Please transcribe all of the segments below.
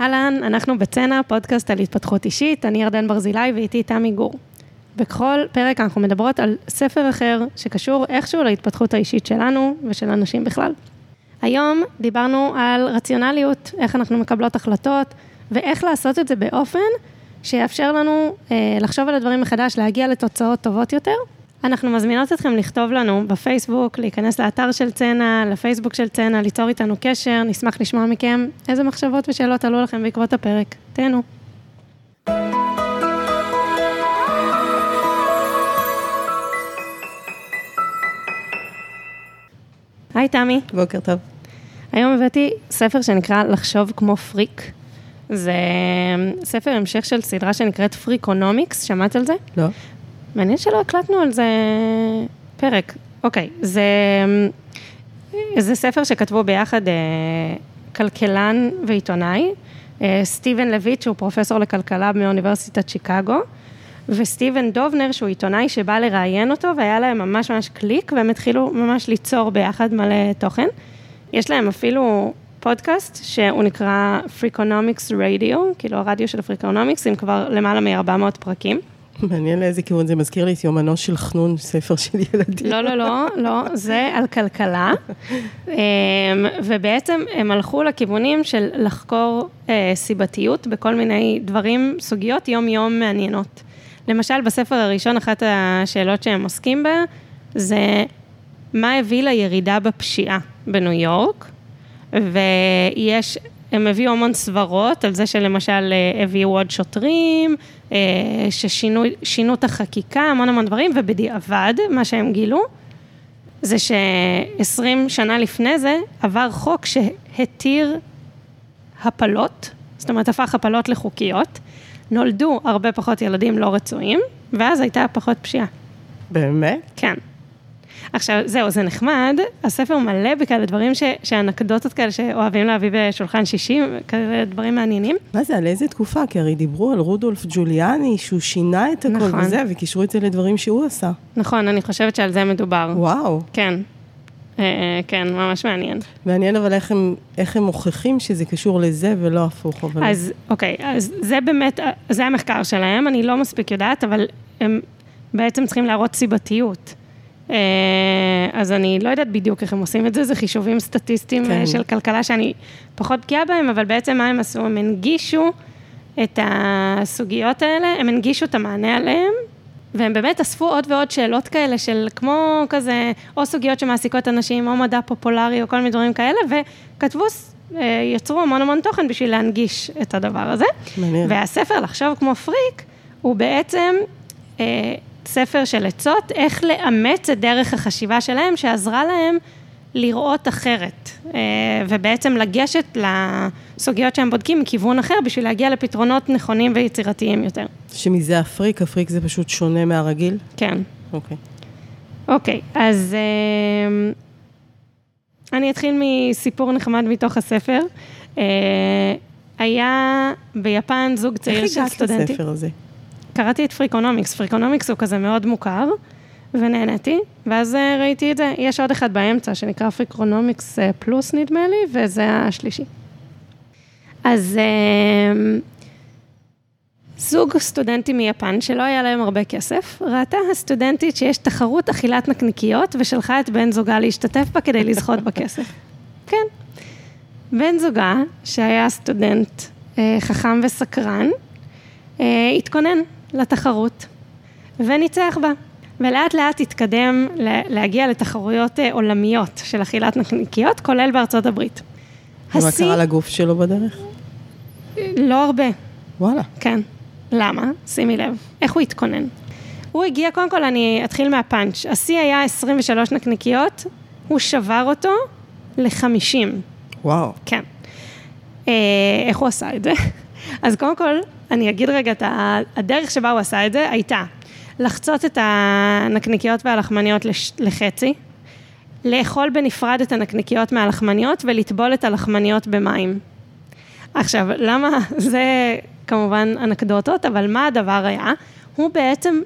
אהלן, אנחנו בצנע, פודקאסט על התפתחות אישית, אני ירדן ברזילי ואיתי תמי גור. בכל פרק אנחנו מדברות על ספר אחר שקשור איכשהו להתפתחות האישית שלנו ושל אנשים בכלל. היום דיברנו על רציונליות, איך אנחנו מקבלות החלטות ואיך לעשות את זה באופן שיאפשר לנו אה, לחשוב על הדברים מחדש, להגיע לתוצאות טובות יותר. אנחנו מזמינות אתכם לכתוב לנו בפייסבוק, להיכנס לאתר של צנע, לפייסבוק של צנע, ליצור איתנו קשר, נשמח לשמוע מכם איזה מחשבות ושאלות עלו לכם בעקבות הפרק. תהנו. היי תמי. בוקר טוב. היום הבאתי ספר שנקרא לחשוב כמו פריק. זה ספר המשך של סדרה שנקראת פריקונומיקס, שמעת על זה? לא. מעניין שלא הקלטנו על זה פרק. אוקיי, זה, זה ספר שכתבו ביחד אה, כלכלן ועיתונאי, אה, סטיבן לויט, שהוא פרופסור לכלכלה מאוניברסיטת שיקגו, וסטיבן דובנר, שהוא עיתונאי שבא לראיין אותו, והיה להם ממש ממש קליק, והם התחילו ממש ליצור ביחד מלא תוכן. יש להם אפילו פודקאסט שהוא נקרא פריקונומיקס רדיו, כאילו הרדיו של פריקונומיקס, עם כבר למעלה מ-400 פרקים. מעניין לאיזה כיוון זה מזכיר לי את יומנו של חנון, ספר של ילדים. לא, לא, לא, לא, זה על כלכלה. אמ, ובעצם הם הלכו לכיוונים של לחקור אה, סיבתיות בכל מיני דברים, סוגיות יום-יום מעניינות. למשל, בספר הראשון, אחת השאלות שהם עוסקים בה, זה מה הביא לירידה בפשיעה בניו יורק, ויש הם הביאו המון סברות על זה שלמשל אה, הביאו עוד שוטרים, ששינו את החקיקה, המון המון דברים, ובדיעבד, מה שהם גילו, זה ש-20 שנה לפני זה עבר חוק שהתיר הפלות, זאת אומרת הפך הפלות לחוקיות, נולדו הרבה פחות ילדים לא רצויים, ואז הייתה פחות פשיעה. באמת? עכשיו, זהו, זה נחמד, הספר מלא בכאלה דברים, ש, שאנקדוטות כאלה שאוהבים להביא בשולחן שישי, כאלה דברים מעניינים. מה זה, על איזה תקופה? כי הרי דיברו על רודולף ג'וליאני, שהוא שינה את הכל נכון. וזה, וקישרו את זה לדברים שהוא עשה. נכון, אני חושבת שעל זה מדובר. וואו. כן. אה, אה, כן, ממש מעניין. מעניין אבל איך הם, איך הם מוכיחים שזה קשור לזה ולא הפוך. אבל... אז אוקיי, אז זה באמת, זה המחקר שלהם, אני לא מספיק יודעת, אבל הם בעצם צריכים להראות סיבתיות. אה, אז אני לא יודעת בדיוק איך הם עושים את זה, זה חישובים סטטיסטיים כן. של כלכלה שאני פחות בקיאה בהם, אבל בעצם מה הם עשו? הם הנגישו את הסוגיות האלה, הם הנגישו את המענה עליהם, והם באמת אספו עוד ועוד שאלות כאלה של כמו כזה, או סוגיות שמעסיקות אנשים, או מדע פופולרי, או כל מיני דברים כאלה, וכתבו, אה, יצרו המון המון תוכן בשביל להנגיש את הדבר הזה. מעניין. והספר, לחשוב כמו פריק, הוא בעצם... ספר של עצות, איך לאמץ את דרך החשיבה שלהם, שעזרה להם לראות אחרת, אה, ובעצם לגשת לסוגיות שהם בודקים מכיוון אחר, בשביל להגיע לפתרונות נכונים ויצירתיים יותר. שמזה אפריק, אפריק זה פשוט שונה מהרגיל? כן. אוקיי. אוקיי, אז אה, אני אתחיל מסיפור נחמד מתוך הספר. אה, היה ביפן זוג צעיר של סטודנטים. איך הגעת לספר הזה? קראתי את פריקונומיקס, פריקונומיקס הוא כזה מאוד מוכר, ונהניתי, ואז אה, ראיתי את זה, יש עוד אחד באמצע שנקרא פריקונומיקס אה, פלוס נדמה לי, וזה השלישי. אז אה, זוג סטודנטים מיפן, שלא היה להם הרבה כסף, ראתה הסטודנטית שיש תחרות אכילת נקניקיות, ושלחה את בן זוגה להשתתף בה כדי לזכות בכסף. כן. בן זוגה, שהיה סטודנט חכם וסקרן, התכונן לתחרות, וניצח בה. ולאט לאט התקדם להגיע לתחרויות אה, עולמיות של אכילת נקניקיות, כולל בארצות הברית. ומה השיא... קרה לגוף שלו בדרך? לא הרבה. וואלה. כן. למה? שימי לב. איך הוא התכונן? הוא הגיע, קודם כל אני אתחיל מהפאנץ'. השיא היה 23 נקניקיות, הוא שבר אותו ל-50. וואו. כן. אה, איך הוא עשה את זה? אז קודם כל, אני אגיד רגע, הדרך שבה הוא עשה את זה הייתה לחצות את הנקניקיות והלחמניות לחצי, לאכול בנפרד את הנקניקיות מהלחמניות ולטבול את הלחמניות במים. עכשיו, למה, זה כמובן אנקדוטות, אבל מה הדבר היה? הוא בעצם,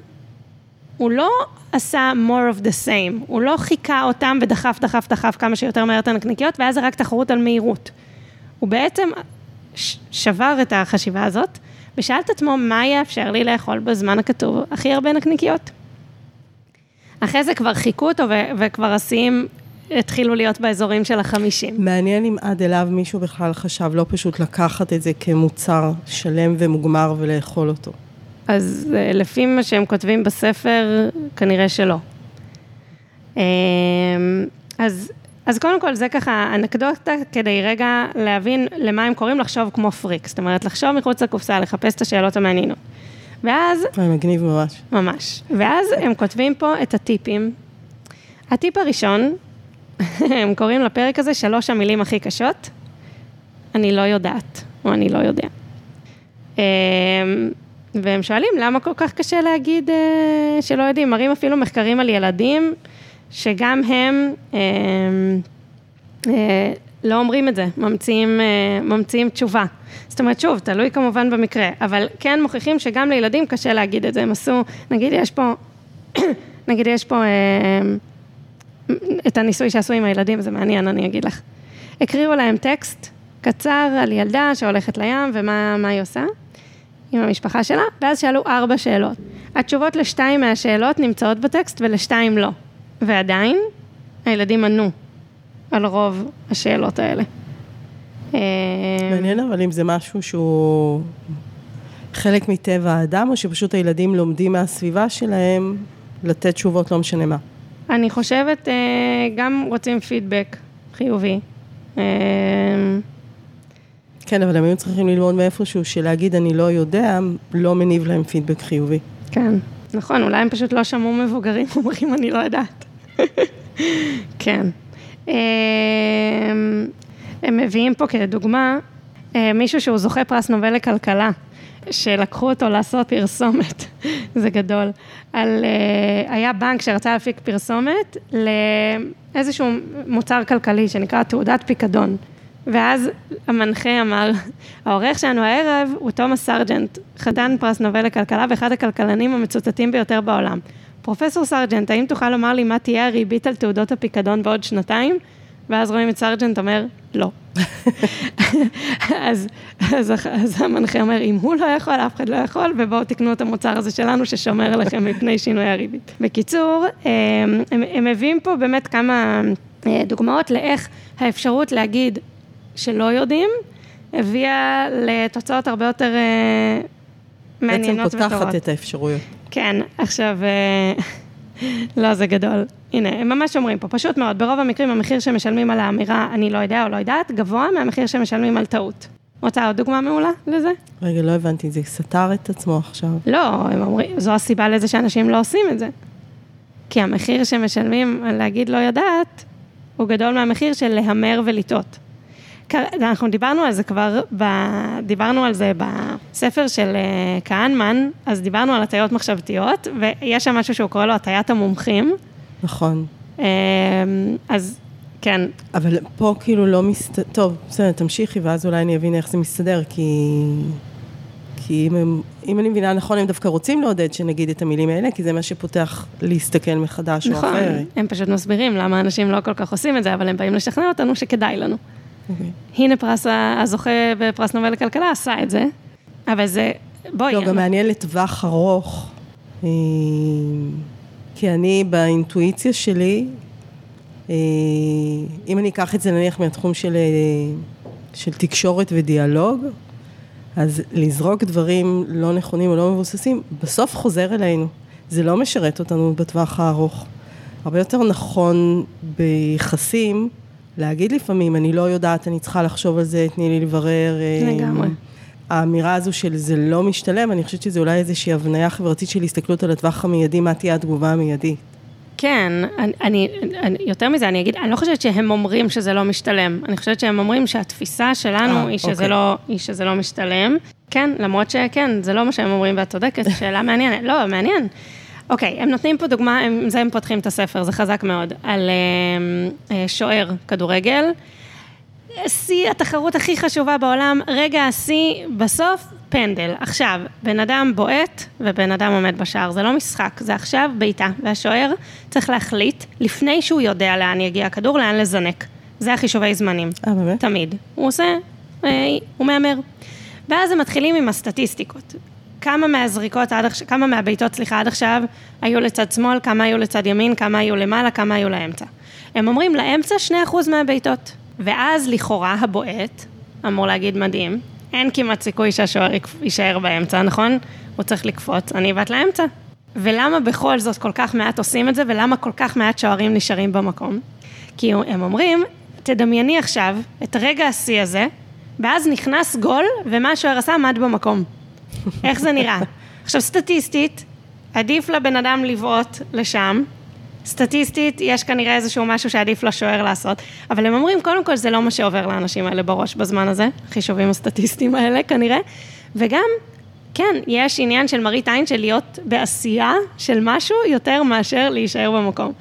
הוא לא עשה more of the same, הוא לא חיכה אותם ודחף, דחף, דחף כמה שיותר מהר את הנקניקיות, ואז זה רק תחרות על מהירות. הוא בעצם שבר את החשיבה הזאת, ושאל את עצמו מה יאפשר לי לאכול בזמן הכתוב הכי הרבה נקניקיות. אחרי זה כבר חיכו אותו וכבר השיאים התחילו להיות באזורים של החמישים. מעניין אם עד אליו מישהו בכלל חשב לא פשוט לקחת את זה כמוצר שלם ומוגמר ולאכול אותו. אז אה, לפי מה שהם כותבים בספר, כנראה שלא. אמ, אז, אז קודם כל זה ככה אנקדוטה כדי רגע להבין למה הם קוראים לחשוב כמו פריק, זאת אומרת לחשוב מחוץ לקופסה, לחפש את השאלות המעניינות. ואז... מגניב ממש. ממש. ואז הם כותבים פה את הטיפים. הטיפ הראשון, הם קוראים לפרק הזה שלוש המילים הכי קשות, אני לא יודעת, או אני לא יודע. אמ, והם שואלים למה כל כך קשה להגיד אה, שלא יודעים, מראים אפילו מחקרים על ילדים, שגם הם אה, אה, לא אומרים את זה, ממציאים, אה, ממציאים תשובה. זאת אומרת, שוב, תלוי כמובן במקרה, אבל כן מוכיחים שגם לילדים קשה להגיד את זה, הם עשו, נגיד יש פה, נגיד יש פה אה, את הניסוי שעשו עם הילדים, זה מעניין, אני אגיד לך. הקריאו להם טקסט קצר על ילדה שהולכת לים ומה היא עושה. עם המשפחה שלה, ואז שאלו ארבע שאלות. התשובות לשתיים מהשאלות נמצאות בטקסט ולשתיים לא. ועדיין, הילדים ענו על רוב השאלות האלה. מעניין אבל אם זה משהו שהוא חלק מטבע האדם, או שפשוט הילדים לומדים מהסביבה שלהם לתת תשובות לא משנה מה. אני חושבת, אה, גם רוצים פידבק חיובי. אה, כן, אבל הם היו צריכים ללמוד מאיפשהו שלהגיד אני לא יודע, לא מניב להם פידבק חיובי. כן, נכון, אולי הם פשוט לא שמעו מבוגרים אומרים אני לא יודעת. כן. אמ, הם מביאים פה כדוגמה אה, מישהו שהוא זוכה פרס נובל לכלכלה, שלקחו אותו לעשות פרסומת, זה גדול, על, אה, היה בנק שרצה להפיק פרסומת לאיזשהו מוצר כלכלי שנקרא תעודת פיקדון. ואז המנחה אמר, האורח שלנו הערב הוא תומאס סרג'נט, חתן פרס נובל לכלכלה ואחד הכלכלנים המצוטטים ביותר בעולם. פרופסור סרג'נט, האם תוכל לומר לי מה תהיה הריבית על תעודות הפיקדון בעוד שנתיים? ואז רואים את סרג'נט אומר, לא. אז, אז, אז המנחה אומר, אם הוא לא יכול, אף אחד לא יכול, ובואו תקנו את המוצר הזה שלנו ששומר עליכם מפני שינוי הריבית. בקיצור, הם, הם, מביאים פה באמת כמה אה, דוגמאות לאיך האפשרות להגיד שלא יודעים, הביאה לתוצאות הרבה יותר אה, מעניינות וטובות. בעצם פותחת את האפשרויות. כן, עכשיו, אה, לא, זה גדול. הנה, הם ממש אומרים פה, פשוט מאוד, ברוב המקרים המחיר שמשלמים על האמירה אני לא יודע או לא יודעת, גבוה מהמחיר שמשלמים על טעות. רוצה עוד דוגמה מעולה לזה? רגע, לא הבנתי, זה סתר את עצמו עכשיו. לא, הם אומרים, זו הסיבה לזה שאנשים לא עושים את זה. כי המחיר שמשלמים על להגיד לא יודעת, הוא גדול מהמחיר של להמר ולטעות. אנחנו דיברנו על זה כבר, ב, דיברנו על זה בספר של אה, כהנמן, אז דיברנו על הטיות מחשבתיות, ויש שם משהו שהוא קורא לו הטיית המומחים. נכון. אמ, אז כן. אבל פה כאילו לא מסתדר, טוב, בסדר, תמשיכי, ואז אולי אני אבין איך זה מסתדר, כי... כי אם, הם, אם אני מבינה נכון, הם דווקא רוצים לעודד שנגיד את המילים האלה, כי זה מה שפותח להסתכל מחדש נכון, או אחרת. נכון, הם פשוט מסבירים למה אנשים לא כל כך עושים את זה, אבל הם באים לשכנע אותנו שכדאי לנו. Okay. אוקיי. הנה פרס, הזוכה בפרס נובל לכלכלה עשה את זה, אבל זה, בואי. לא, גם מעניין לטווח ארוך, אה, כי אני באינטואיציה שלי, אה, אם אני אקח את זה נניח מהתחום של, אה, של תקשורת ודיאלוג, אז לזרוק דברים לא נכונים או לא מבוססים, בסוף חוזר אלינו. זה לא משרת אותנו בטווח הארוך. הרבה יותר נכון ביחסים, להגיד לפעמים, אני לא יודעת, אני צריכה לחשוב על זה, תני לי לברר. אה, לגמרי. האמירה הזו של זה לא משתלם, אני חושבת שזה אולי איזושהי הבניה חברתית של הסתכלות על הטווח המיידי, מה תהיה התגובה המיידית. כן, אני, אני, אני, יותר מזה, אני אגיד, אני לא חושבת שהם אומרים שזה לא משתלם, אני חושבת שהם אומרים שהתפיסה שלנו 아, אה, היא, שזה אוקיי. לא, היא שזה לא משתלם. כן, למרות שכן, זה לא מה שהם אומרים, ואת צודקת, שאלה מעניינת. לא, מעניין. אוקיי, הם נותנים פה דוגמה, עם זה הם פותחים את הספר, זה חזק מאוד, על אה, אה, שוער כדורגל. שיא התחרות הכי חשובה בעולם, רגע השיא, בסוף פנדל. עכשיו, בן אדם בועט ובן אדם עומד בשער, זה לא משחק, זה עכשיו בעיטה, והשוער צריך להחליט, לפני שהוא יודע לאן יגיע הכדור, לאן לזנק. זה החישובי זמנים. אה, באמת? תמיד. הוא עושה אה, הוא מהמר. ואז הם מתחילים עם הסטטיסטיקות. כמה מהזריקות עד עכשיו, כמה מהבעיטות, סליחה, עד עכשיו היו לצד שמאל, כמה היו לצד ימין, כמה היו למעלה, כמה היו לאמצע. הם אומרים לאמצע 2% מהבעיטות. ואז לכאורה הבועט אמור להגיד מדהים, אין כמעט סיכוי שהשוער יישאר באמצע, נכון? הוא צריך לקפוץ, אני בת לאמצע. ולמה בכל זאת כל כך מעט עושים את זה, ולמה כל כך מעט שוערים נשארים במקום? כי הם אומרים, תדמייני עכשיו את רגע השיא הזה, ואז נכנס גול, ומה השוער עשה עמד במקום. איך זה נראה? עכשיו, סטטיסטית, עדיף לבן אדם לבעוט לשם, סטטיסטית, יש כנראה איזשהו משהו שעדיף לשוער לעשות, אבל הם אומרים, קודם כל, זה לא מה שעובר לאנשים האלה בראש בזמן הזה, החישובים הסטטיסטיים האלה כנראה, וגם, כן, יש עניין של מראית עין של להיות בעשייה של משהו יותר מאשר להישאר במקום.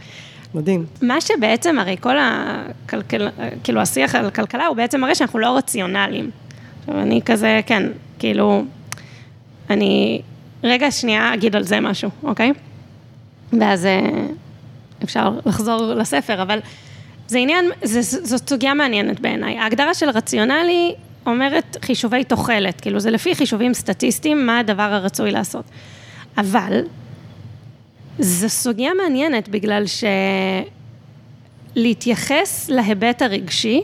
מדהים. מה שבעצם, הרי כל הכלכל, כאילו השיח על כלכלה הוא בעצם מראה שאנחנו לא רציונליים. עכשיו, אני כזה, כן, כאילו, אני רגע שנייה אגיד על זה משהו, אוקיי? ואז אה, אפשר לחזור לספר, אבל זה עניין, זה, זאת סוגיה מעניינת בעיניי. ההגדרה של רציונלי אומרת חישובי תוחלת, כאילו זה לפי חישובים סטטיסטיים מה הדבר הרצוי לעשות. אבל זו סוגיה מעניינת בגלל שלהתייחס להיבט הרגשי,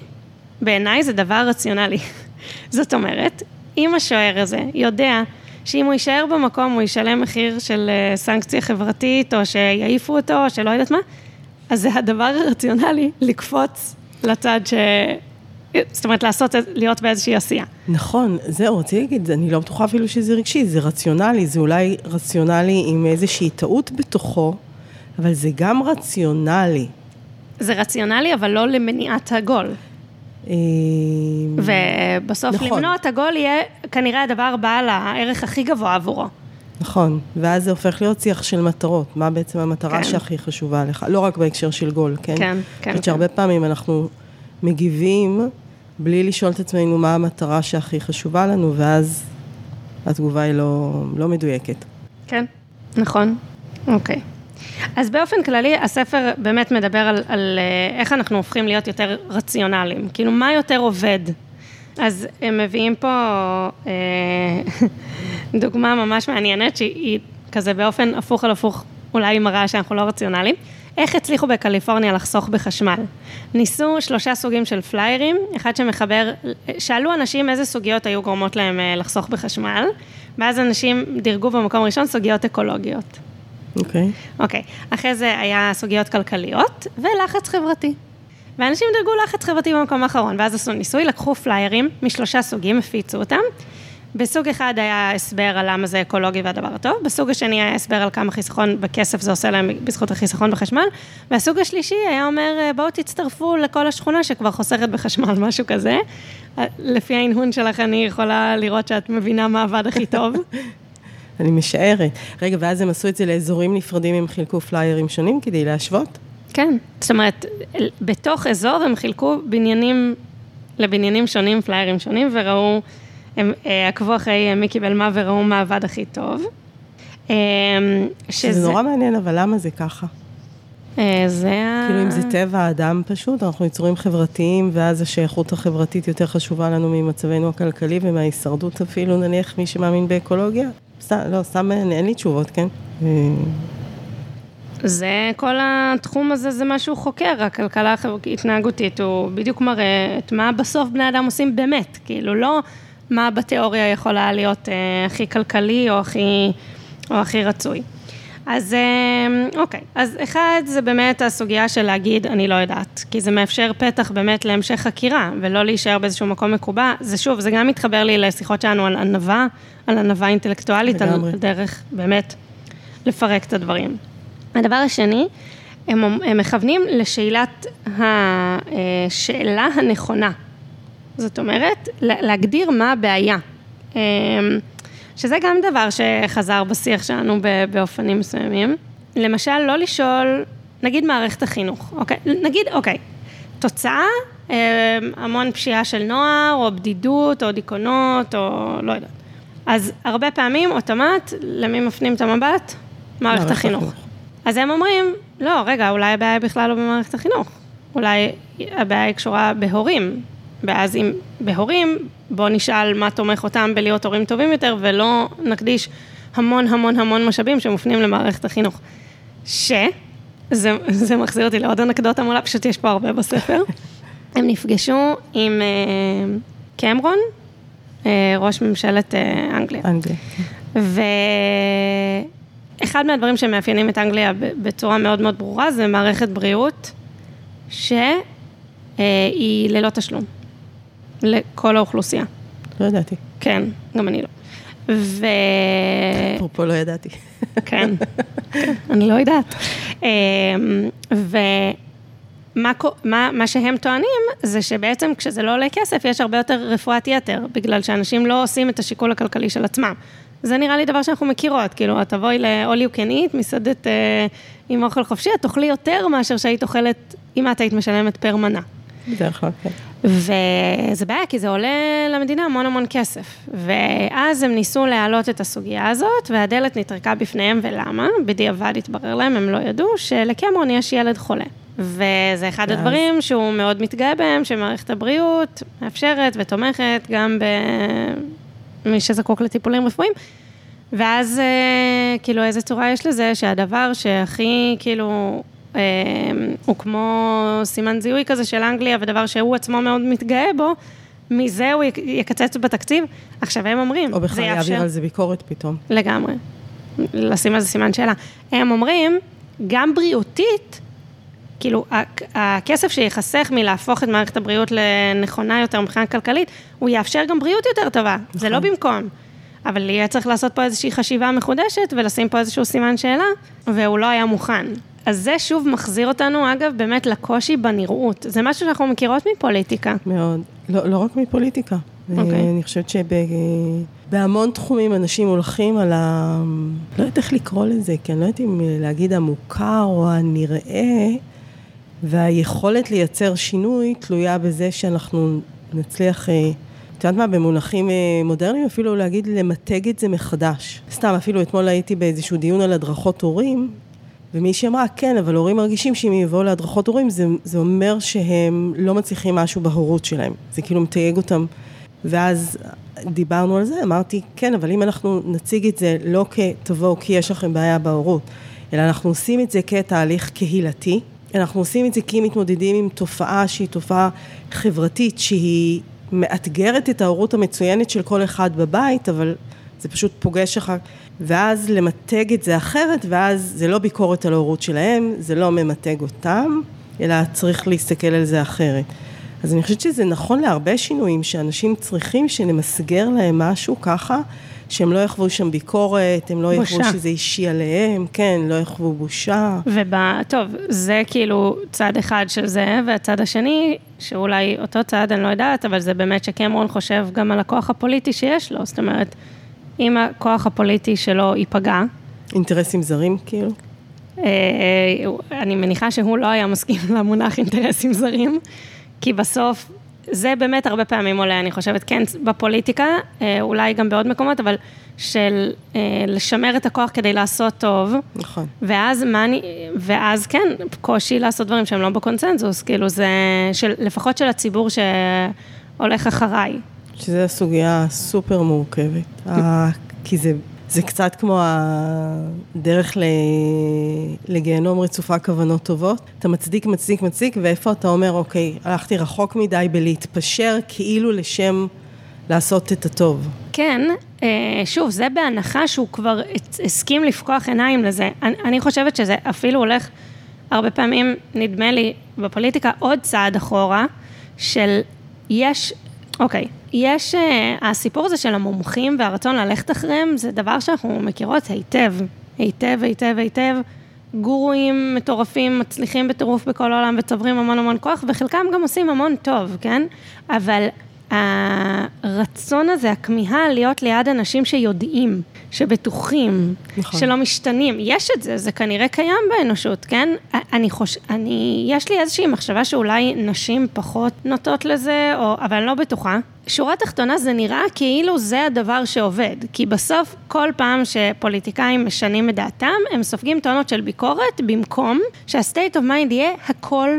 בעיניי זה דבר רציונלי. זאת אומרת, אם השוער הזה יודע שאם הוא יישאר במקום הוא ישלם מחיר של אה, סנקציה חברתית, או שיעיפו אותו, או שלא יודעת מה, אז זה הדבר הרציונלי לקפוץ לצד ש... זאת אומרת, לעשות, להיות באיזושהי עשייה. נכון, זהו, רציתי להגיד, אני לא בטוחה אפילו שזה רגשי, זה רציונלי, זה אולי רציונלי עם איזושהי טעות בתוכו, אבל זה גם רציונלי. זה רציונלי, אבל לא למניעת הגול. אה, ובסוף נכון. למנוע את הגול יהיה כנראה הדבר בעל הערך הכי גבוה עבורו. נכון, ואז זה הופך להיות שיח של מטרות, מה בעצם המטרה כן. שהכי חשובה לך, לא רק בהקשר של גול, כן? כן, כן. כן. שהרבה פעמים אנחנו מגיבים בלי לשאול את עצמנו מה המטרה שהכי חשובה לנו, ואז התגובה היא לא, לא מדויקת. כן, נכון, אוקיי. אז באופן כללי, הספר באמת מדבר על, על אה, איך אנחנו הופכים להיות יותר רציונליים. כאילו, מה יותר עובד? אז הם מביאים פה אה, דוגמה ממש מעניינת, שהיא כזה באופן הפוך על הפוך, אולי מראה שאנחנו לא רציונליים. איך הצליחו בקליפורניה לחסוך בחשמל? ניסו שלושה סוגים של פליירים, אחד שמחבר, שאלו אנשים איזה סוגיות היו גורמות להם אה, לחסוך בחשמל, ואז אנשים דירגו במקום ראשון סוגיות אקולוגיות. אוקיי. Okay. אוקיי, okay. אחרי זה היה סוגיות כלכליות ולחץ חברתי. ואנשים דרגו לחץ חברתי במקום האחרון, ואז עשו ניסוי, לקחו פליירים משלושה סוגים, הפיצו אותם. בסוג אחד היה הסבר על למה זה אקולוגי והדבר הטוב, בסוג השני היה הסבר על כמה חיסכון בכסף זה עושה להם בזכות החיסכון בחשמל, והסוג השלישי היה אומר, בואו תצטרפו לכל השכונה שכבר חוסכת בחשמל, משהו כזה. לפי ההנהון שלך אני יכולה לראות שאת מבינה מה עבד הכי טוב. אני משערת. רגע, ואז הם עשו את זה לאזורים נפרדים, הם חילקו פליירים שונים כדי להשוות? כן, זאת אומרת, בתוך אזור הם חילקו בניינים לבניינים שונים, פליירים שונים, וראו, הם אה, עקבו אחרי מי קיבל מה וראו מה עבד הכי טוב. אה, שזה... זה נורא מעניין, אבל למה זה ככה? אה, זה ה... כאילו אם זה טבע האדם פשוט, אנחנו יצורים חברתיים, ואז השייכות החברתית יותר חשובה לנו ממצבנו הכלכלי ומההישרדות אפילו, נניח מי שמאמין באקולוגיה? לא, סתם אין לי תשובות, כן? זה, כל התחום הזה זה מה שהוא חוקר, הכלכלה ההתנהגותית, הוא בדיוק מראה את מה בסוף בני אדם עושים באמת, כאילו לא מה בתיאוריה יכולה להיות אה, הכי כלכלי או הכי, או הכי רצוי. אז אה, אוקיי, אז אחד זה באמת הסוגיה של להגיד אני לא יודעת, כי זה מאפשר פתח באמת להמשך חקירה ולא להישאר באיזשהו מקום מקובע, זה שוב, זה גם מתחבר לי לשיחות שלנו על ענווה, על ענווה אינטלקטואלית, על דרך באמת לפרק את הדברים. הדבר השני, הם, הם מכוונים לשאלת השאלה הנכונה. זאת אומרת, להגדיר מה הבעיה. שזה גם דבר שחזר בשיח שלנו באופנים מסוימים. למשל, לא לשאול, נגיד מערכת החינוך, אוקיי? נגיד, אוקיי, תוצאה, אמ, המון פשיעה של נוער, או בדידות, או דיכאונות, או לא יודעת. אז הרבה פעמים, אוטומט, למי מפנים את המבט? מערכת החינוך. אז הם אומרים, לא, רגע, אולי הבעיה בכלל לא במערכת החינוך. אולי הבעיה היא קשורה בהורים, ואז אם בהורים, בואו נשאל מה תומך אותם בלהיות הורים טובים יותר, ולא נקדיש המון המון המון משאבים שמופנים למערכת החינוך. שזה מחזיר אותי לעוד אנקדוטה מולה, פשוט יש פה הרבה בספר. הם נפגשו עם אה, קמרון, אה, ראש ממשלת אה, אנגליה. אנגליה. ואחד מהדברים שמאפיינים את אנגליה בצורה מאוד מאוד ברורה זה מערכת בריאות שהיא ללא תשלום לכל האוכלוסייה. לא ידעתי. כן, גם אני לא. ו... אפרופו לא ידעתי. כן, אני לא יודעת. ומה מה, מה שהם טוענים זה שבעצם כשזה לא עולה כסף יש הרבה יותר רפואת יתר, בגלל שאנשים לא עושים את השיקול הכלכלי של עצמם. זה נראה לי דבר שאנחנו מכירות, כאילו, את תבואי ל-all you can eat, מסעדת אה, עם אוכל חופשי, את תאכלי יותר מאשר שהיית אוכלת, אם את היית משלמת פר מנה. בדרך כלל, כן. וזה בעיה, כי זה עולה למדינה המון המון כסף. ואז הם ניסו להעלות את הסוגיה הזאת, והדלת נטרקה בפניהם, ולמה? בדיעבד התברר להם, הם לא ידעו, שלקמרון יש ילד חולה. וזה אחד הדברים שהוא מאוד מתגאה בהם, שמערכת הבריאות מאפשרת ותומכת גם במי שזקוק לטיפולים רפואיים. ואז אה, כאילו איזה צורה יש לזה, שהדבר שהכי כאילו הוא כמו סימן זיהוי כזה של אנגליה, ודבר שהוא עצמו מאוד מתגאה בו, מזה הוא יקצץ בתקציב. עכשיו הם אומרים, או בכלל יעביר על זה ביקורת פתאום. לגמרי. לשים על זה סימן שאלה. הם אומרים, גם בריאותית, כאילו, הכסף שייחסך מלהפוך את מערכת הבריאות לנכונה יותר מבחינה כלכלית, הוא יאפשר גם בריאות יותר טובה, נכון. זה לא נכון. במקום. אבל יהיה צריך לעשות פה איזושהי חשיבה מחודשת ולשים פה איזשהו סימן שאלה, והוא לא היה מוכן. אז זה שוב מחזיר אותנו, אגב, באמת לקושי בנראות. זה משהו שאנחנו מכירות מפוליטיקה. מאוד. לא, לא רק מפוליטיקה. Okay. אוקיי. אני חושבת שבהמון תחומים אנשים הולכים על ה... לא יודעת איך לקרוא לזה, כי אני לא יודעת אם להגיד המוכר או הנראה, והיכולת לייצר שינוי תלויה בזה שאנחנו נצליח, אה, את יודעת מה, במונחים אה, מודרניים אפילו להגיד למתג את זה מחדש. סתם, אפילו אתמול הייתי באיזשהו דיון על הדרכות הורים, ומישהי אמרה, כן, אבל הורים מרגישים שאם יבואו להדרכות הורים, זה, זה אומר שהם לא מצליחים משהו בהורות שלהם. זה כאילו מתייג אותם. ואז דיברנו על זה, אמרתי, כן, אבל אם אנחנו נציג את זה לא כתבואו כי יש לכם בעיה בהורות, אלא אנחנו עושים את זה כתהליך קהילתי, אנחנו עושים את זה כי מתמודדים עם תופעה שהיא תופעה חברתית, שהיא מאתגרת את ההורות המצוינת של כל אחד בבית, אבל זה פשוט פוגש אחר, ואז למתג את זה אחרת, ואז זה לא ביקורת על ההורות שלהם, זה לא ממתג אותם, אלא צריך להסתכל על זה אחרת. אז אני חושבת שזה נכון להרבה שינויים, שאנשים צריכים שנמסגר להם משהו ככה, שהם לא יחוו שם ביקורת, הם לא יחוו שזה אישי עליהם, כן, לא יחוו בושה. וטוב, זה כאילו צד אחד של זה, והצד השני, שאולי אותו צד, אני לא יודעת, אבל זה באמת שקמרון חושב גם על הכוח הפוליטי שיש לו, זאת אומרת, אם הכוח הפוליטי שלו ייפגע. אינטרסים זרים, כאילו? אה, אני מניחה שהוא לא היה מסכים למונח אינטרסים זרים, כי בסוף זה באמת הרבה פעמים עולה, אני חושבת, כן, בפוליטיקה, אה, אולי גם בעוד מקומות, אבל של אה, לשמר את הכוח כדי לעשות טוב. נכון. ואז מה אני, ואז כן, קושי לעשות דברים שהם לא בקונצנזוס, כאילו זה, של, לפחות של הציבור שהולך אחריי. שזו סוגיה סופר מורכבת, כי זה זה קצת כמו הדרך לגיהנום רצופה כוונות טובות. אתה מצדיק, מצדיק, מצדיק, ואיפה אתה אומר, אוקיי, הלכתי רחוק מדי בלהתפשר כאילו לשם לעשות את הטוב. כן, אה, שוב, זה בהנחה שהוא כבר הסכים לפקוח עיניים לזה. אני, אני חושבת שזה אפילו הולך הרבה פעמים, נדמה לי, בפוליטיקה עוד צעד אחורה, של יש, אוקיי, יש, אה, הסיפור הזה של המומחים והרצון ללכת אחריהם, זה דבר שאנחנו מכירות היטב, היטב, היטב, היטב. גורואים מטורפים, מצליחים בטירוף בכל העולם וצוברים המון המון כוח, וחלקם גם עושים המון טוב, כן? אבל הרצון הזה, הכמיהה להיות ליד אנשים שיודעים, שבטוחים, נכון. שלא משתנים, יש את זה, זה כנראה קיים באנושות, כן? אני חוש... אני... יש לי איזושהי מחשבה שאולי נשים פחות נוטות לזה, או... אבל אני לא בטוחה. שורה תחתונה זה נראה כאילו זה הדבר שעובד, כי בסוף כל פעם שפוליטיקאים משנים את דעתם, הם סופגים טונות של ביקורת במקום שה-state of mind יהיה הכל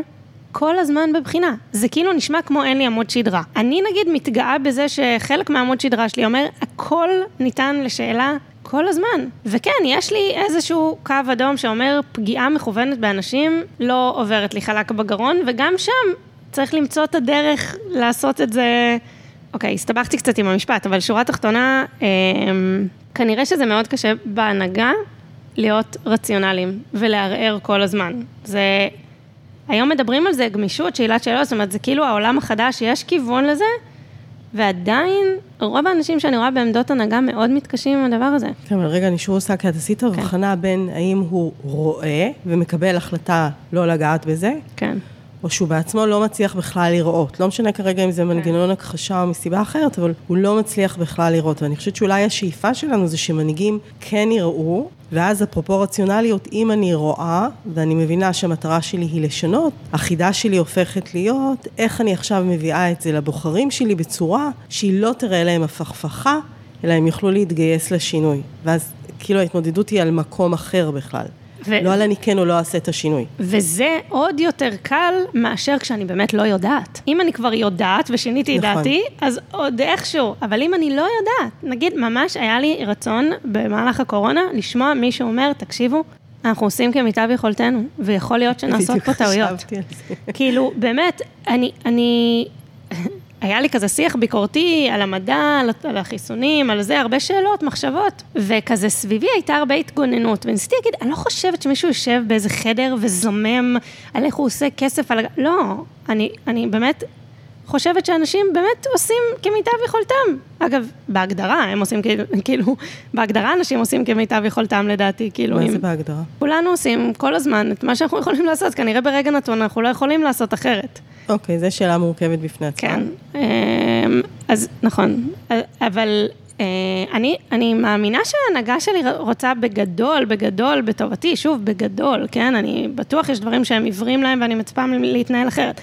כל הזמן בבחינה. זה כאילו נשמע כמו אין לי עמוד שדרה. אני נגיד מתגאה בזה שחלק מהעמוד שדרה שלי אומר, הכל ניתן לשאלה כל הזמן. וכן, יש לי איזשהו קו אדום שאומר פגיעה מכוונת באנשים לא עוברת לי חלק בגרון, וגם שם צריך למצוא את הדרך לעשות את זה. אוקיי, הסתבכתי קצת עם המשפט, אבל שורה תחתונה, אה, כנראה שזה מאוד קשה בהנהגה להיות רציונליים ולערער כל הזמן. זה, היום מדברים על זה גמישות, שאלת שאלות, זאת אומרת, זה כאילו העולם החדש, יש כיוון לזה, ועדיין, רוב האנשים שאני רואה בעמדות הנהגה מאוד מתקשים עם הדבר הזה. כן, אבל רגע, אני שוב עושה, כי את עשית הבחנה כן. בין האם הוא רואה ומקבל החלטה לא לגעת בזה, כן. או שהוא בעצמו לא מצליח בכלל לראות. לא משנה כרגע אם זה מנגנון הכחשה או מסיבה אחרת, אבל הוא לא מצליח בכלל לראות. ואני חושבת שאולי השאיפה שלנו זה שמנהיגים כן יראו, ואז הפרופורציונליות, אם אני רואה, ואני מבינה שהמטרה שלי היא לשנות, החידה שלי הופכת להיות איך אני עכשיו מביאה את זה לבוחרים שלי בצורה שהיא לא תראה להם הפכפכה, אלא הם יוכלו להתגייס לשינוי. ואז כאילו ההתמודדות היא על מקום אחר בכלל. ו... לא על אני כן או לא אעשה את השינוי. וזה עוד יותר קל מאשר כשאני באמת לא יודעת. אם אני כבר יודעת ושיניתי את נכון. דעתי, אז עוד איכשהו, אבל אם אני לא יודעת, נגיד, ממש היה לי רצון במהלך הקורונה לשמוע מישהו אומר, תקשיבו, אנחנו עושים כמיטב יכולתנו, ויכול להיות שנעשות פה טעויות. כאילו, באמת, אני, אני היה לי כזה שיח ביקורתי על המדע, על החיסונים, על זה, הרבה שאלות, מחשבות, וכזה סביבי הייתה הרבה התגוננות, וניסיתי להגיד, אני לא חושבת שמישהו יושב באיזה חדר וזומם על איך הוא עושה כסף על... לא, אני, אני באמת חושבת שאנשים באמת עושים כמיטב יכולתם. אגב, בהגדרה הם עושים כאילו, כאילו, בהגדרה אנשים עושים כמיטב יכולתם לדעתי, כאילו... מה זה בהגדרה? כולנו עושים כל הזמן את מה שאנחנו יכולים לעשות, כנראה ברגע נתון אנחנו לא יכולים לעשות אחרת. אוקיי, זו שאלה מורכבת בפני עצמה. כן, אמ, אז נכון, אבל אה, אני, אני מאמינה שההנהגה שלי רוצה בגדול, בגדול, בטובתי, שוב, בגדול, כן? אני בטוח יש דברים שהם עיוורים להם ואני מצפה להתנהל אחרת.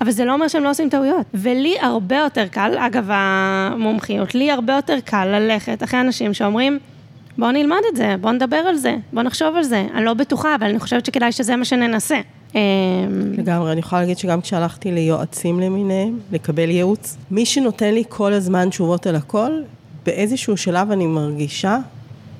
אבל זה לא אומר שהם לא עושים טעויות. ולי הרבה יותר קל, אגב המומחיות, לי הרבה יותר קל ללכת אחרי אנשים שאומרים, בואו נלמד את זה, בואו נדבר על זה, בואו נחשוב על זה. אני לא בטוחה, אבל אני חושבת שכדאי שזה מה שננסה. אמ, לגמרי, אני יכולה להגיד שגם כשהלכתי ליועצים למיניהם, לקבל ייעוץ, מי שנותן לי כל הזמן תשובות על הכל, באיזשהו שלב אני מרגישה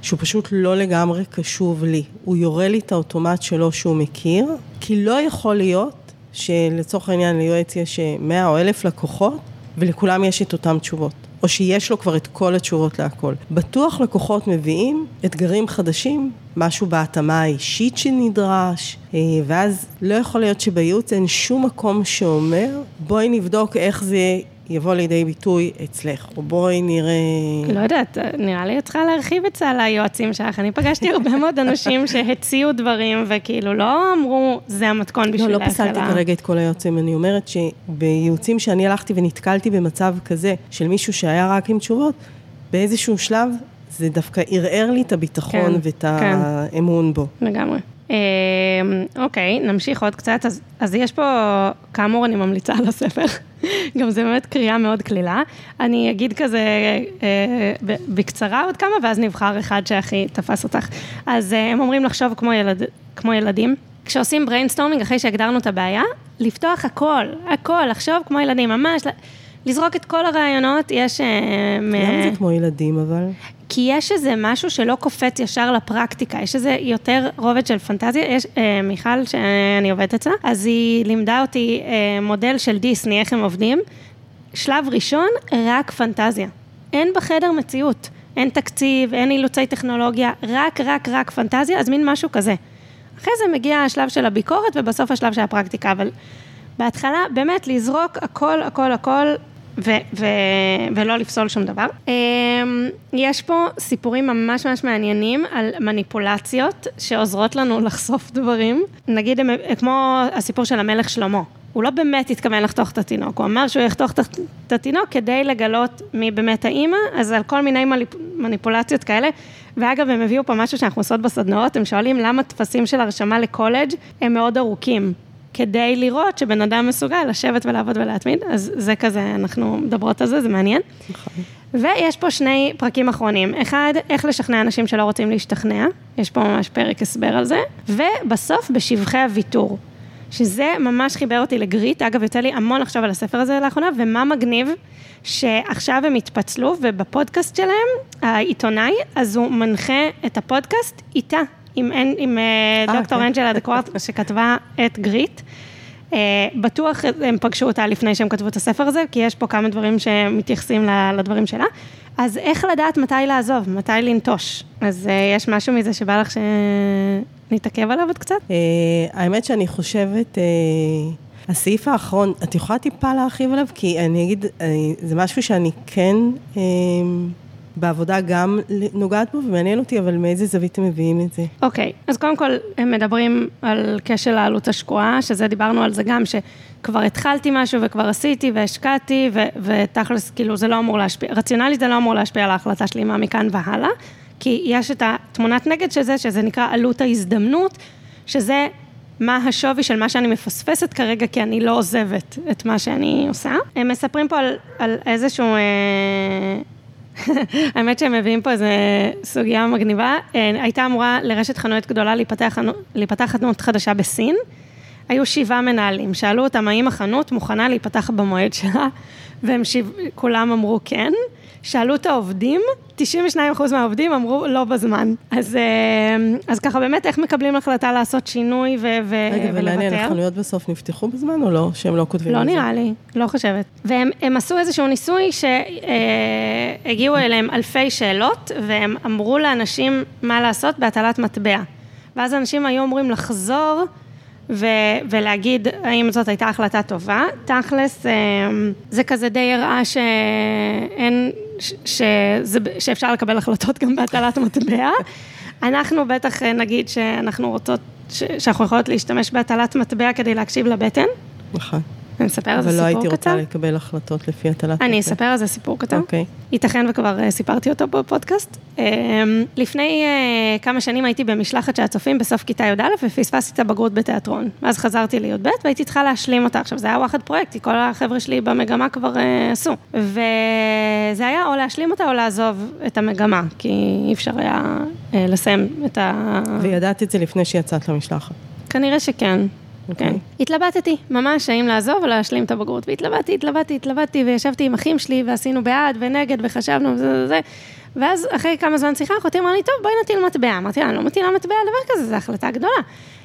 שהוא פשוט לא לגמרי קשוב לי. הוא יורה לי את האוטומט שלו שהוא מכיר, כי לא יכול להיות שלצורך העניין ליועץ יש 100 או 1,000 לקוחות, ולכולם יש את אותן תשובות. או שיש לו כבר את כל התשובות להכל. בטוח לקוחות מביאים אתגרים חדשים, משהו בהתאמה האישית שנדרש, אה, ואז לא יכול להיות שבייעוץ אין שום מקום שאומר, בואי נבדוק איך זה יבוא לידי ביטוי אצלך, או בואי נראה... לא יודעת, נראה לי את צריכה להרחיב את סל היועצים שלך. אני פגשתי הרבה מאוד אנשים שהציעו דברים, וכאילו לא אמרו, זה המתכון בשביל ההקלה. לא, לא פסלתי כרגע את כל היועצים, אני אומרת שבייעוצים שאני הלכתי ונתקלתי במצב כזה, של מישהו שהיה רק עם תשובות, באיזשהו שלב זה דווקא ערער לי את הביטחון כן, ואת כן. האמון בו. לגמרי. אמ, אוקיי, נמשיך עוד קצת. אז, אז יש פה, כאמור, אני ממליצה על הספר. גם זה באמת קריאה מאוד קלילה. אני אגיד כזה אה, בקצרה עוד כמה, ואז נבחר אחד שהכי תפס אותך. אז אה, הם אומרים לחשוב כמו, ילד, כמו ילדים. כשעושים brainstorming, אחרי שהגדרנו את הבעיה, לפתוח הכל, הכל, לחשוב כמו ילדים, ממש, לזרוק את כל הרעיונות, יש... אה, למה זה כמו ילדים אבל? כי יש איזה משהו שלא קופץ ישר לפרקטיקה, יש איזה יותר רובד של פנטזיה. יש אה, מיכל, שאני עובדת אצלה, אז היא לימדה אותי אה, מודל של דיסני, איך הם עובדים. שלב ראשון, רק פנטזיה. אין בחדר מציאות. אין תקציב, אין אילוצי טכנולוגיה, רק, רק, רק פנטזיה, אז מין משהו כזה. אחרי זה מגיע השלב של הביקורת ובסוף השלב של הפרקטיקה, אבל בהתחלה באמת לזרוק הכל, הכל, הכל ו- ו- ולא לפסול שום דבר. אמ, יש פה סיפורים ממש ממש מעניינים על מניפולציות שעוזרות לנו לחשוף דברים. נגיד, כמו הסיפור של המלך שלמה. הוא לא באמת התכוון לחתוך את התינוק, הוא אמר שהוא יחתוך את התינוק כדי לגלות מי באמת האימא, אז על כל מיני מניפולציות כאלה. ואגב, הם הביאו פה משהו שאנחנו עושות בסדנאות, הם שואלים למה טפסים של הרשמה לקולג' הם מאוד ארוכים. כדי לראות שבן אדם מסוגל לשבת ולעבוד ולהתמיד, אז זה כזה, אנחנו מדברות על זה, זה מעניין. נכון. ויש פה שני פרקים אחרונים. אחד, איך לשכנע אנשים שלא רוצים להשתכנע, יש פה ממש פרק הסבר על זה, ובסוף, בשבחי הוויתור. שזה ממש חיבר אותי לגריט, אגב, יוצא לי המון לחשוב על הספר הזה לאחרונה, ומה מגניב, שעכשיו הם התפצלו, ובפודקאסט שלהם, העיתונאי, אז הוא מנחה את הפודקאסט איתה, עם, עם אה, דוקטור כן. אנג'לה דקוורט, שכתבה את גריט. Uh, בטוח הם פגשו אותה לפני שהם כתבו את הספר הזה, כי יש פה כמה דברים שמתייחסים לדברים שלה. אז איך לדעת מתי לעזוב, מתי לנטוש? אז uh, יש משהו מזה שבא לך שנתעכב עליו עוד קצת? Uh, האמת שאני חושבת, uh, הסעיף האחרון, את יכולה טיפה להרחיב עליו? כי אני אגיד, uh, זה משהו שאני כן... בעבודה גם נוגעת בו, ומעניין אותי, אבל מאיזה זווית הם מביאים את זה? אוקיי, okay, אז קודם כל, הם מדברים על כשל העלות השקועה, שזה דיברנו על זה גם, שכבר התחלתי משהו וכבר עשיתי והשקעתי, ו- ותכלס, כאילו, זה לא אמור להשפיע, רציונלית זה לא אמור להשפיע על ההחלטה שלי מה מכאן והלאה, כי יש את התמונת נגד של זה, שזה נקרא עלות ההזדמנות, שזה מה השווי של מה שאני מפספסת כרגע, כי אני לא עוזבת את מה שאני עושה. הם מספרים פה על, על איזשהו... אה, האמת שהם מביאים פה איזו סוגיה מגניבה. אה, הייתה אמורה לרשת חנויות גדולה להיפתח, חנות חדשה בסין. היו שבעה מנהלים, שאלו אותם האם החנות מוכנה להיפתח במועד שלה, והם שיו... כולם אמרו כן. שאלו את העובדים, 92% מהעובדים אמרו לא בזמן. אז, אה, אז ככה באמת, איך מקבלים החלטה לעשות שינוי ו- ו- רגע, ולוותר? רגע, ומעניין, החנויות בסוף נפתחו בזמן או לא? שהם לא כותבים לא על זה? לא נראה לי, לא חושבת. והם עשו איזשהו ניסוי שהגיעו אליהם אלפי שאלות, והם אמרו לאנשים מה לעשות בהטלת מטבע. ואז אנשים היו אמורים לחזור ו- ולהגיד האם זאת הייתה החלטה טובה. תכלס, אה, זה כזה די הראה שאין, ש- שזה, שאפשר לקבל החלטות גם בהטלת מטבע. אנחנו בטח אה, נגיד שאנחנו רוצות, ש- שאנחנו יכולות להשתמש בהטלת מטבע כדי להקשיב לבטן. נכון. אני אספר על זה סיפור קצר? אבל לא הייתי רוצה לקבל החלטות לפי הטלת אני אספר על זה סיפור קטן. אוקיי. ייתכן וכבר אה, סיפרתי אותו בפודקאסט. אמ, לפני אה, כמה שנים הייתי במשלחת של הצופים בסוף כיתה י"א ופספסתי את הבגרות בתיאטרון. אז חזרתי לי"ב והייתי צריכה להשלים אותה. עכשיו, זה היה וואחד פרויקט, כי כל החבר'ה שלי במגמה כבר אה, עשו. וזה היה או להשלים אותה או לעזוב את המגמה, כי אי אפשר היה לסיים את ה... וידעת את זה לפני שיצאת למשלחת. כנראה שכן. כן. אוקיי. התלבטתי, ממש, האם לעזוב או להשלים את הבגרות. והתלבטתי, התלבטתי, התלבטתי, וישבתי עם אחים שלי, ועשינו בעד ונגד, וחשבנו וזה וזה. ואז אחרי כמה זמן שיחה, אחותי אמרה לי, טוב, בואי נטיל מטבע. אמרתי לה, אני לא מטילה מטבע על דבר כזה, זו החלטה גדולה.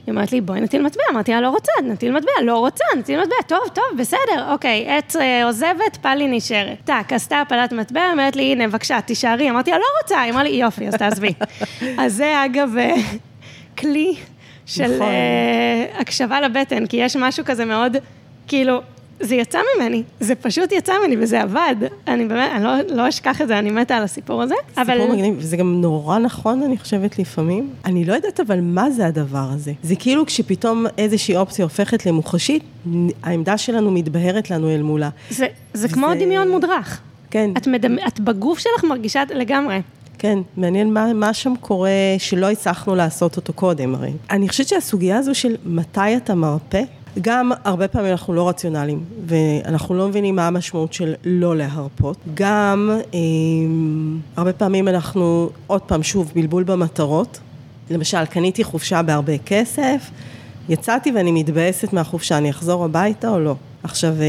היא אומרת לי, בואי נטיל מטבע. אמרתי לה, לא רוצה, נטיל מטבע, לא רוצה, נטיל מטבע. טוב, טוב, בסדר, אוקיי, עץ אה, עוזבת, פלי נשארת. טאק, עשתה הפלת מטבע, אומרת לי, הנה, בבקשה, תישארי. אמרתי לה, לא רוצה. היא אמרה לי, יופי, אז תעזבי. אז זה, אגב, אה, כלי של נכון. uh, הקשבה לבטן, כי יש משהו כזה מאוד, כאילו, זה יצא ממני, זה פשוט יצא ממני וזה עבד. אני באמת, אני לא, לא אשכח את זה, אני מתה על הסיפור הזה. סיפור אבל... מגניב, וזה גם נורא נכון, אני חושבת, לפעמים. אני לא יודעת אבל מה זה הדבר הזה. זה כאילו כשפתאום איזושהי אופציה הופכת למוחשית, העמדה שלנו מתבהרת לנו אל מולה. זה, זה כמו זה... דמיון מודרך. כן. את, מדמ... את בגוף שלך מרגישה לגמרי. כן, מעניין מה, מה שם קורה שלא הצלחנו לעשות אותו קודם הרי. אני חושבת שהסוגיה הזו של מתי אתה מרפא, גם הרבה פעמים אנחנו לא רציונליים, ואנחנו לא מבינים מה המשמעות של לא להרפות. גם אה, הרבה פעמים אנחנו, עוד פעם, שוב, בלבול במטרות. למשל, קניתי חופשה בהרבה כסף, יצאתי ואני מתבאסת מהחופשה, אני אחזור הביתה או לא? עכשיו, אה,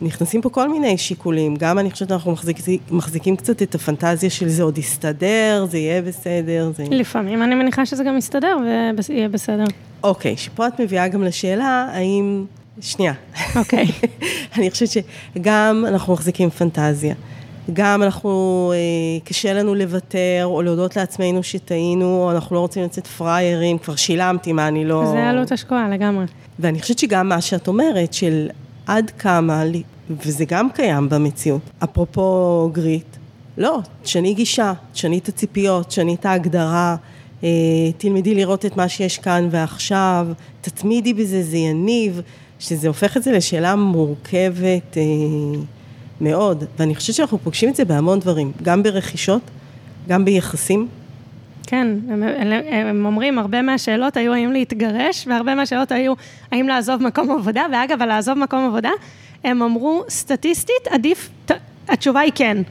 נכנסים פה כל מיני שיקולים, גם אני חושבת שאנחנו מחזיקים, מחזיקים קצת את הפנטזיה של זה עוד יסתדר, זה יהיה בסדר. זה... לפעמים אני מניחה שזה גם יסתדר ויהיה בסדר. אוקיי, שפה את מביאה גם לשאלה, האם... שנייה. אוקיי. אני חושבת שגם אנחנו מחזיקים פנטזיה. גם אנחנו, אה, קשה לנו לוותר, או להודות לעצמנו שטעינו, או אנחנו לא רוצים לצאת פראיירים, כבר שילמתי, מה אני לא... זה עלות השקועה לגמרי. ואני חושבת שגם מה שאת אומרת, של עד כמה, וזה גם קיים במציאות, אפרופו גריט, לא, תשני גישה, תשני את הציפיות, תשני את ההגדרה, אה, תלמדי לראות את מה שיש כאן ועכשיו, תתמידי בזה, זה יניב, שזה הופך את זה לשאלה מורכבת אה, מאוד, ואני חושבת שאנחנו פוגשים את זה בהמון דברים, גם ברכישות, גם ביחסים. כן, הם, הם, הם אומרים, הרבה מהשאלות היו האם להתגרש, והרבה מהשאלות היו האם לעזוב מקום עבודה, ואגב, על לעזוב מקום עבודה, הם אמרו, סטטיסטית, עדיף, ת, התשובה היא כן.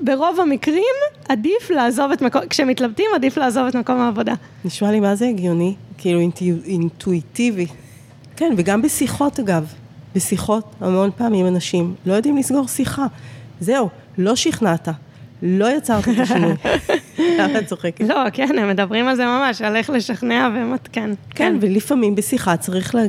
ברוב המקרים, עדיף לעזוב את מקום, כשמתלבטים, עדיף לעזוב את מקום העבודה. נשמע לי מה זה הגיוני, כאילו אינטואיטיבי. כן, וגם בשיחות אגב. בשיחות, המון פעמים אנשים לא יודעים לסגור שיחה. זהו, לא שכנעת, לא יצרת את השינוי. למה את צוחקת? לא, כן, הם מדברים על זה ממש, על איך לשכנע ומת, כן. כן, ולפעמים בשיחה צריך לה...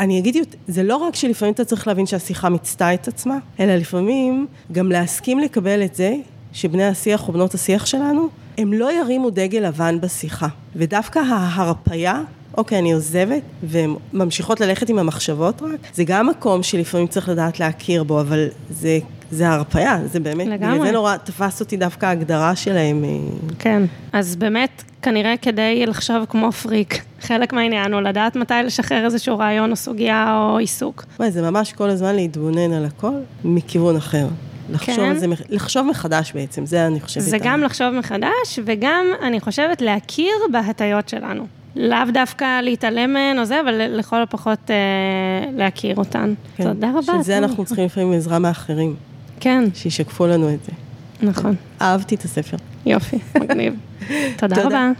אני אגיד, זה לא רק שלפעמים אתה צריך להבין שהשיחה מיצתה את עצמה, אלא לפעמים גם להסכים לקבל את זה שבני השיח או בנות השיח שלנו, הם לא ירימו דגל לבן בשיחה. ודווקא ההרפייה אוקיי, אני עוזבת, והן ממשיכות ללכת עם המחשבות רק, זה גם מקום שלפעמים צריך לדעת להכיר בו, אבל זה, זה הרפאיה, זה באמת, לגמרי. בגלל זה נורא תפס אותי דווקא ההגדרה שלהם. אה. כן, אז באמת, כנראה כדי לחשוב כמו פריק, חלק מהעניין הוא לדעת מתי לשחרר איזשהו רעיון או סוגיה או עיסוק. וואי, זה ממש כל הזמן להתבונן על הכל מכיוון אחר. לחשוב כן. על זה, לחשוב מחדש בעצם, זה אני חושבת. זה גם לחשוב מחדש, וגם, אני חושבת, להכיר בהטיות שלנו. לאו דווקא להתעלם מהן או זה, אבל לכל הפחות אה, להכיר אותן. כן. תודה רבה. של זה אנחנו צריכים לפעמים עזרה מאחרים. כן. שישקפו לנו את זה. נכון. אהבתי את הספר. יופי, מגניב. תודה, תודה רבה.